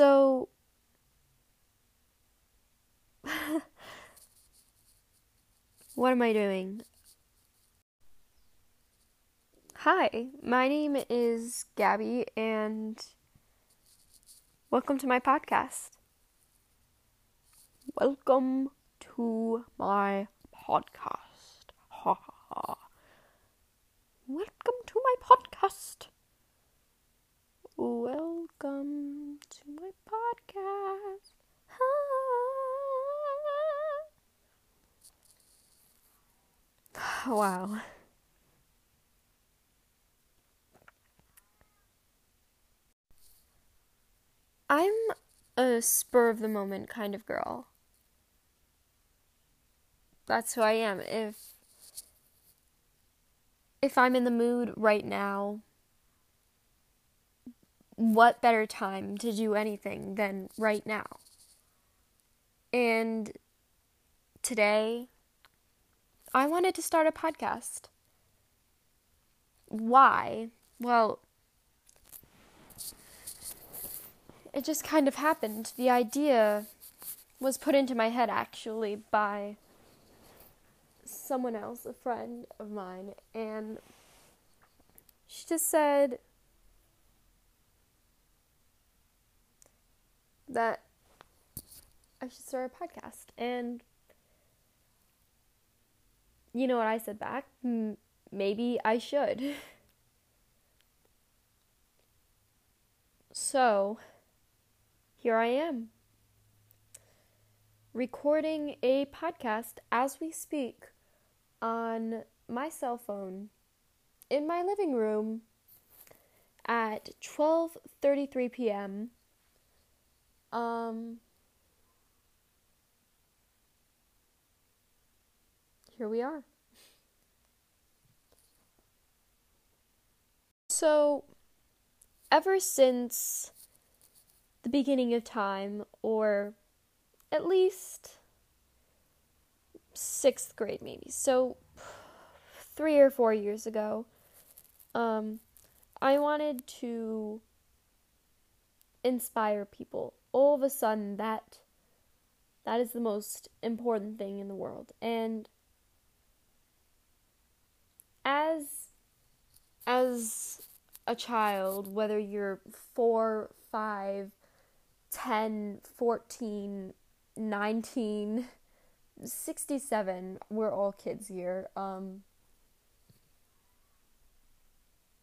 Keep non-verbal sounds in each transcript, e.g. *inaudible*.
So, what am I doing? Hi, my name is Gabby, and welcome to my podcast. Welcome to my podcast. Ha ha ha. Welcome to my podcast. Welcome to my podcast. Wow. I'm a spur of the moment kind of girl. That's who I am. If if I'm in the mood right now, what better time to do anything than right now? And today, I wanted to start a podcast. Why? Well, it just kind of happened. The idea was put into my head actually by someone else, a friend of mine, and she just said, that I should start a podcast. And you know what I said back? maybe I should. *laughs* so, here I am. Recording a podcast as we speak on my cell phone in my living room at 12:33 p.m. Um, here we are. So, ever since the beginning of time, or at least sixth grade, maybe, so three or four years ago, um, I wanted to inspire people all of a sudden that that is the most important thing in the world. And as as a child, whether you're 4, 5, 10, 14, 19, 67, we're all kids here. Um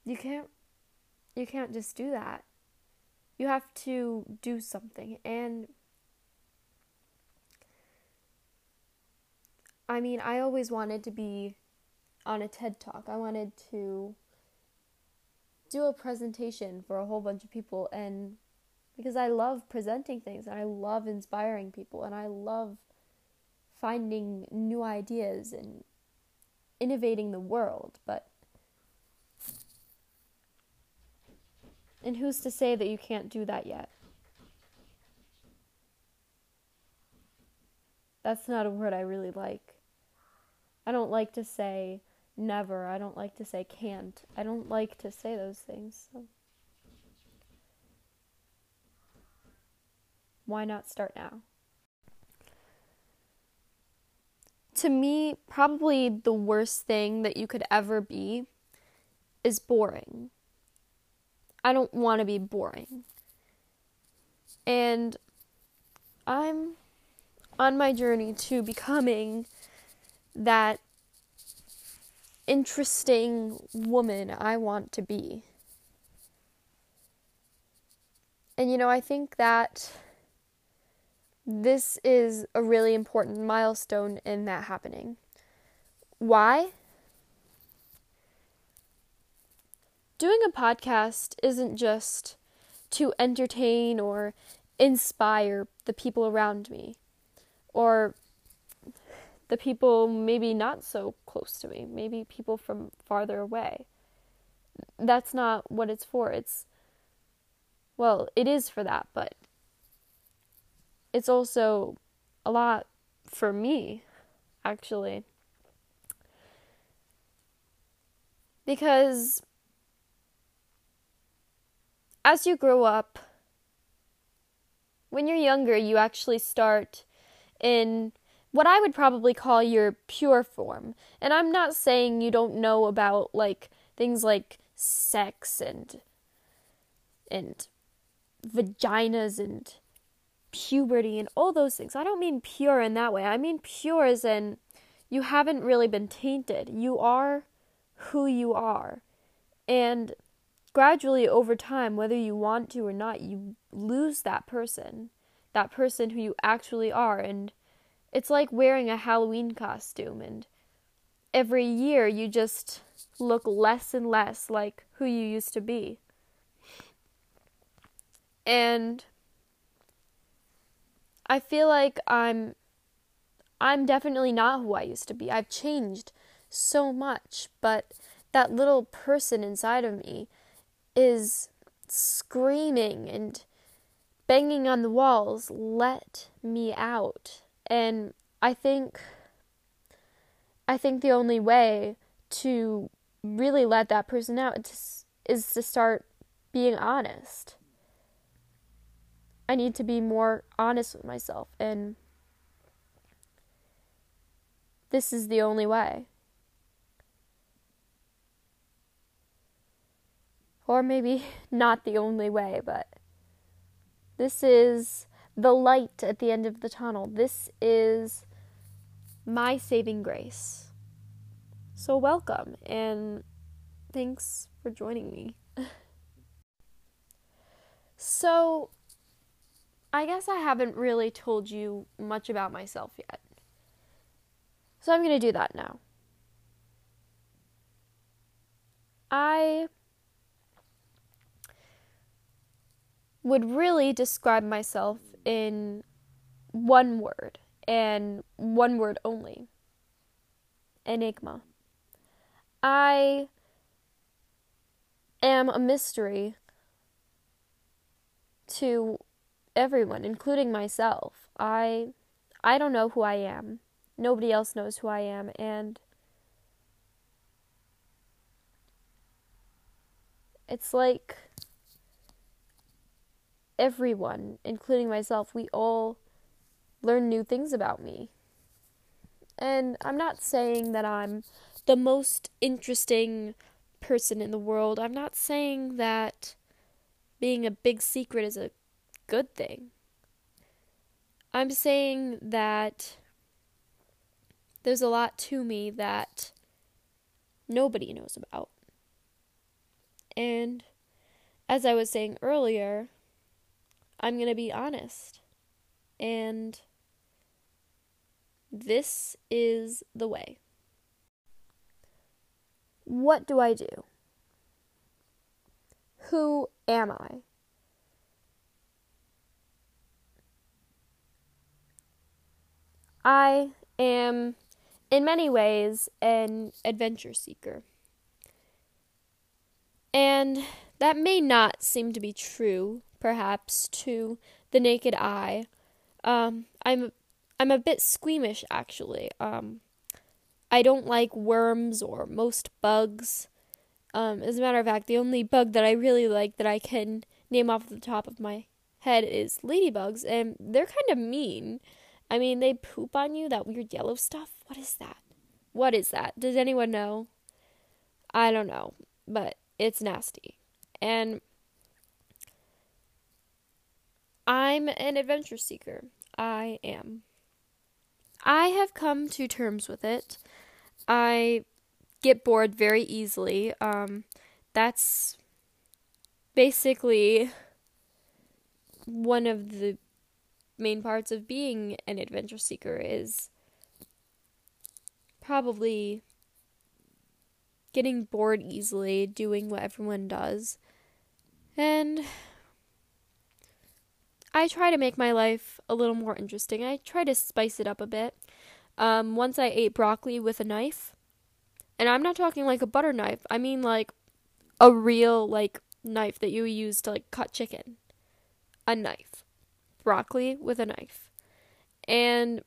you can't you can't just do that you have to do something. And I mean, I always wanted to be on a TED Talk. I wanted to do a presentation for a whole bunch of people and because I love presenting things and I love inspiring people and I love finding new ideas and innovating the world, but And who's to say that you can't do that yet? That's not a word I really like. I don't like to say never. I don't like to say can't. I don't like to say those things. So. Why not start now? To me, probably the worst thing that you could ever be is boring. I don't want to be boring. And I'm on my journey to becoming that interesting woman I want to be. And you know, I think that this is a really important milestone in that happening. Why? doing a podcast isn't just to entertain or inspire the people around me or the people maybe not so close to me, maybe people from farther away. That's not what it's for. It's, well, it is for that, but it's also a lot for me, actually. Because as you grow up, when you're younger, you actually start in what I would probably call your pure form. And I'm not saying you don't know about like things like sex and and vaginas and puberty and all those things. I don't mean pure in that way. I mean pure as in you haven't really been tainted. You are who you are. And gradually over time, whether you want to or not, you lose that person, that person who you actually are. And it's like wearing a Halloween costume. And every year, you just look less and less like who you used to be. And I feel like I'm I'm definitely not who I used to be. I've changed so much, but that little person inside of me is screaming and banging on the walls, let me out. And I think I think the only way to really let that person out is to start being honest. I need to be more honest with myself and this is the only way. Or maybe *laughs* not the only way, but this is the light at the end of the tunnel. This is my saving grace. So, welcome and thanks for joining me. *laughs* so, I guess I haven't really told you much about myself yet. So I'm going to do that now. I would really describe myself in one word and one word only enigma. I am a mystery to everyone, including myself. I I don't know who I am nobody else knows who I am and it's like everyone, including myself, we all learn new things about me. And I'm not saying that I'm the most interesting person in the world. I'm not saying that being a big secret is a good thing. I'm saying that there's a lot to me that nobody knows about. And as I was saying earlier, I'm going to be honest. And this is the way. What do I do? Who am I? I am in many ways, an adventure seeker. And that may not seem to be true, perhaps, to the naked eye. Um, I'm I'm a bit squeamish, actually. Um, I don't like worms or most bugs. Um, as a matter of fact, the only bug that I really like that I can name off the top of my head is ladybugs, and they're kind of mean. I mean, they poop on you, that weird yellow stuff. What is that? What is that? Does anyone know? I don't know, but it's nasty. And I'm an adventure seeker. I am. I have come to terms with it. I get bored very easily. Um, that's basically one of the main parts of being an adventure seeker is probably getting bored easily, doing what everyone does. And I try to make my life a little more interesting. I try to spice it up a bit. Um, once I ate broccoli with a knife, and I'm not talking like a butter knife. I mean like a real like knife that you use to like cut chicken. A knife broccoli with a knife. And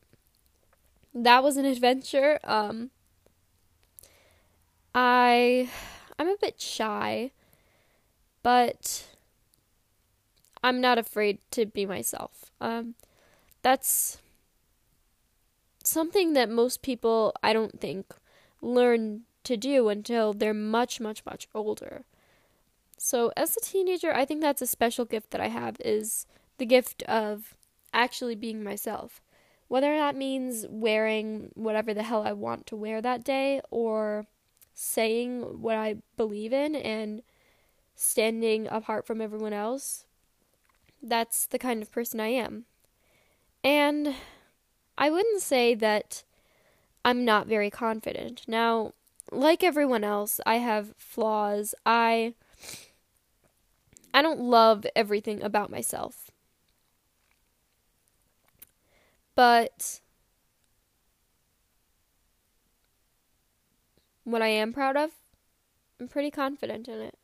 that was an adventure. Um, I I'm a bit shy, but I'm not afraid to be myself. Um, that's something that most people, I don't think, learn to do until they're much, much, much older. So, as a teenager, I think that's a special gift that I have is the gift of actually being myself. Whether that means wearing whatever the hell I want to wear that day or saying what I believe in and standing apart from everyone else, that's the kind of person I am. And I wouldn't say that I'm not very confident. Now, like everyone else, I have flaws. I I don't love everything about myself. But what I am proud of, I'm pretty confident in it.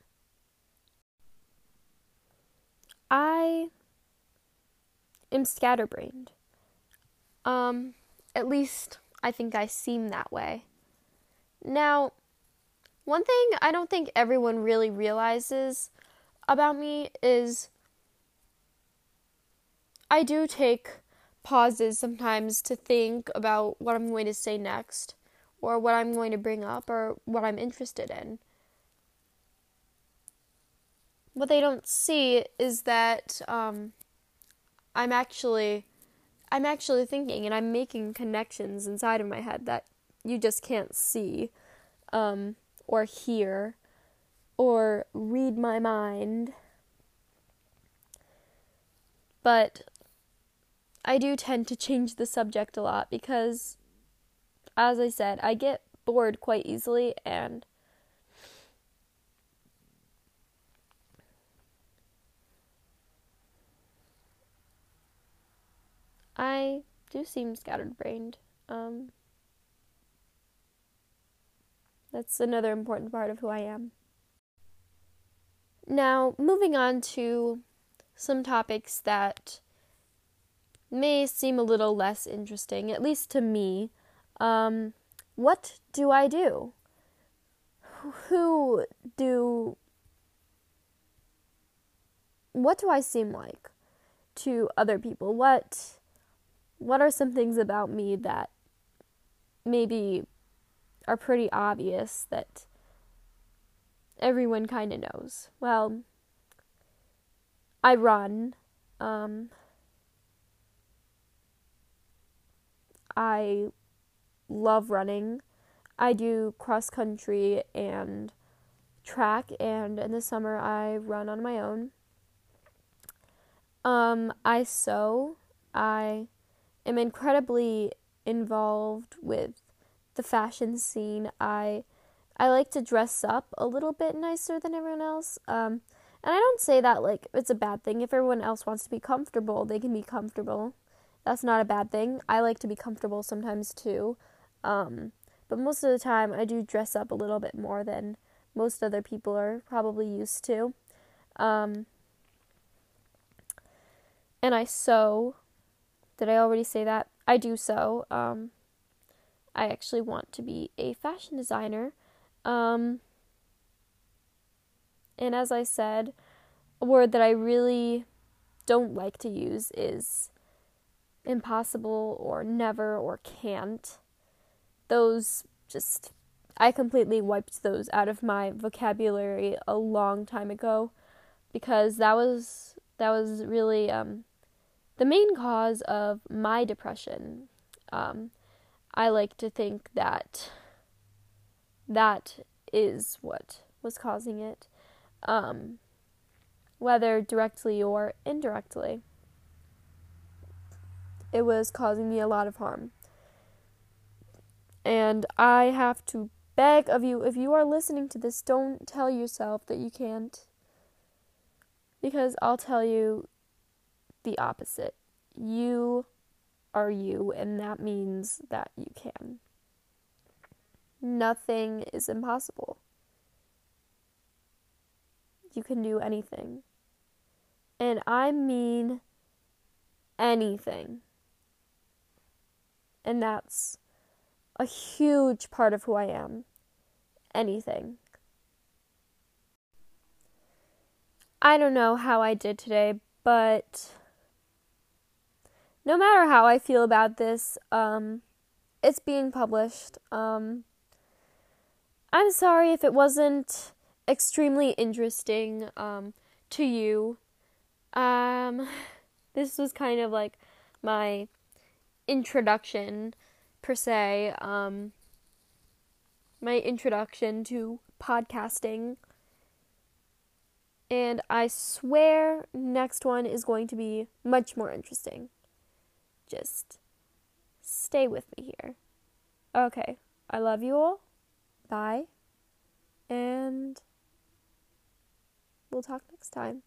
I am scatterbrained. Um, at least I think I seem that way. Now, one thing I don't think everyone really realizes about me is I do take pauses sometimes to think about what I'm going to say next or what I'm going to bring up or what I'm interested in. What they don't see is that um, I'm actually I'm actually thinking and I'm making connections inside of my head that you just can't see um, or hear or read my mind. But I do tend to change the subject a lot because, as I said, I get bored quite easily and I do seem scattered brained. Um, that's another important part of who I am. Now, moving on to some topics that may seem a little less interesting, at least to me. Um, what do I do? Who do. What do I seem like to other people? What. What are some things about me that maybe are pretty obvious that everyone kind of knows? Well, I run. Um, I love running. I do cross country and track, and in the summer I run on my own. Um, I sew. I am incredibly involved with the fashion scene. I I like to dress up a little bit nicer than everyone else. Um, and I don't say that like it's a bad thing. If everyone else wants to be comfortable, they can be comfortable. That's not a bad thing. I like to be comfortable sometimes too. Um, but most of the time, I do dress up a little bit more than most other people are probably used to. Um, and I sew. Did I already say that? I do sew. Um, I actually want to be a fashion designer. Um, and as I said, a word that I really don't like to use is impossible or never or can't. Those just, I completely wiped those out of my vocabulary a long time ago because that was that was really um, the main cause of my depression. Um, I like to think that that is what was causing it, um, whether directly or indirectly it was causing me a lot of harm. And I have to beg of you, if you are listening to this, don't tell yourself that you can't. Because I'll tell you the opposite. You are you, and that means that you can. Nothing is impossible. You can do anything. And I mean anything. And that's a huge part of who I am. Anything. I don't know how I did today, But no matter how I feel about this, um, it's being published. Um, I'm sorry if it wasn't extremely interesting um, to you. Um, *laughs* this was kind of like my introduction, per se. Um, my introduction to podcasting. And I swear next one is going to be much more interesting. Just stay with me here. Okay. I love you all. Bye. And we'll talk next time.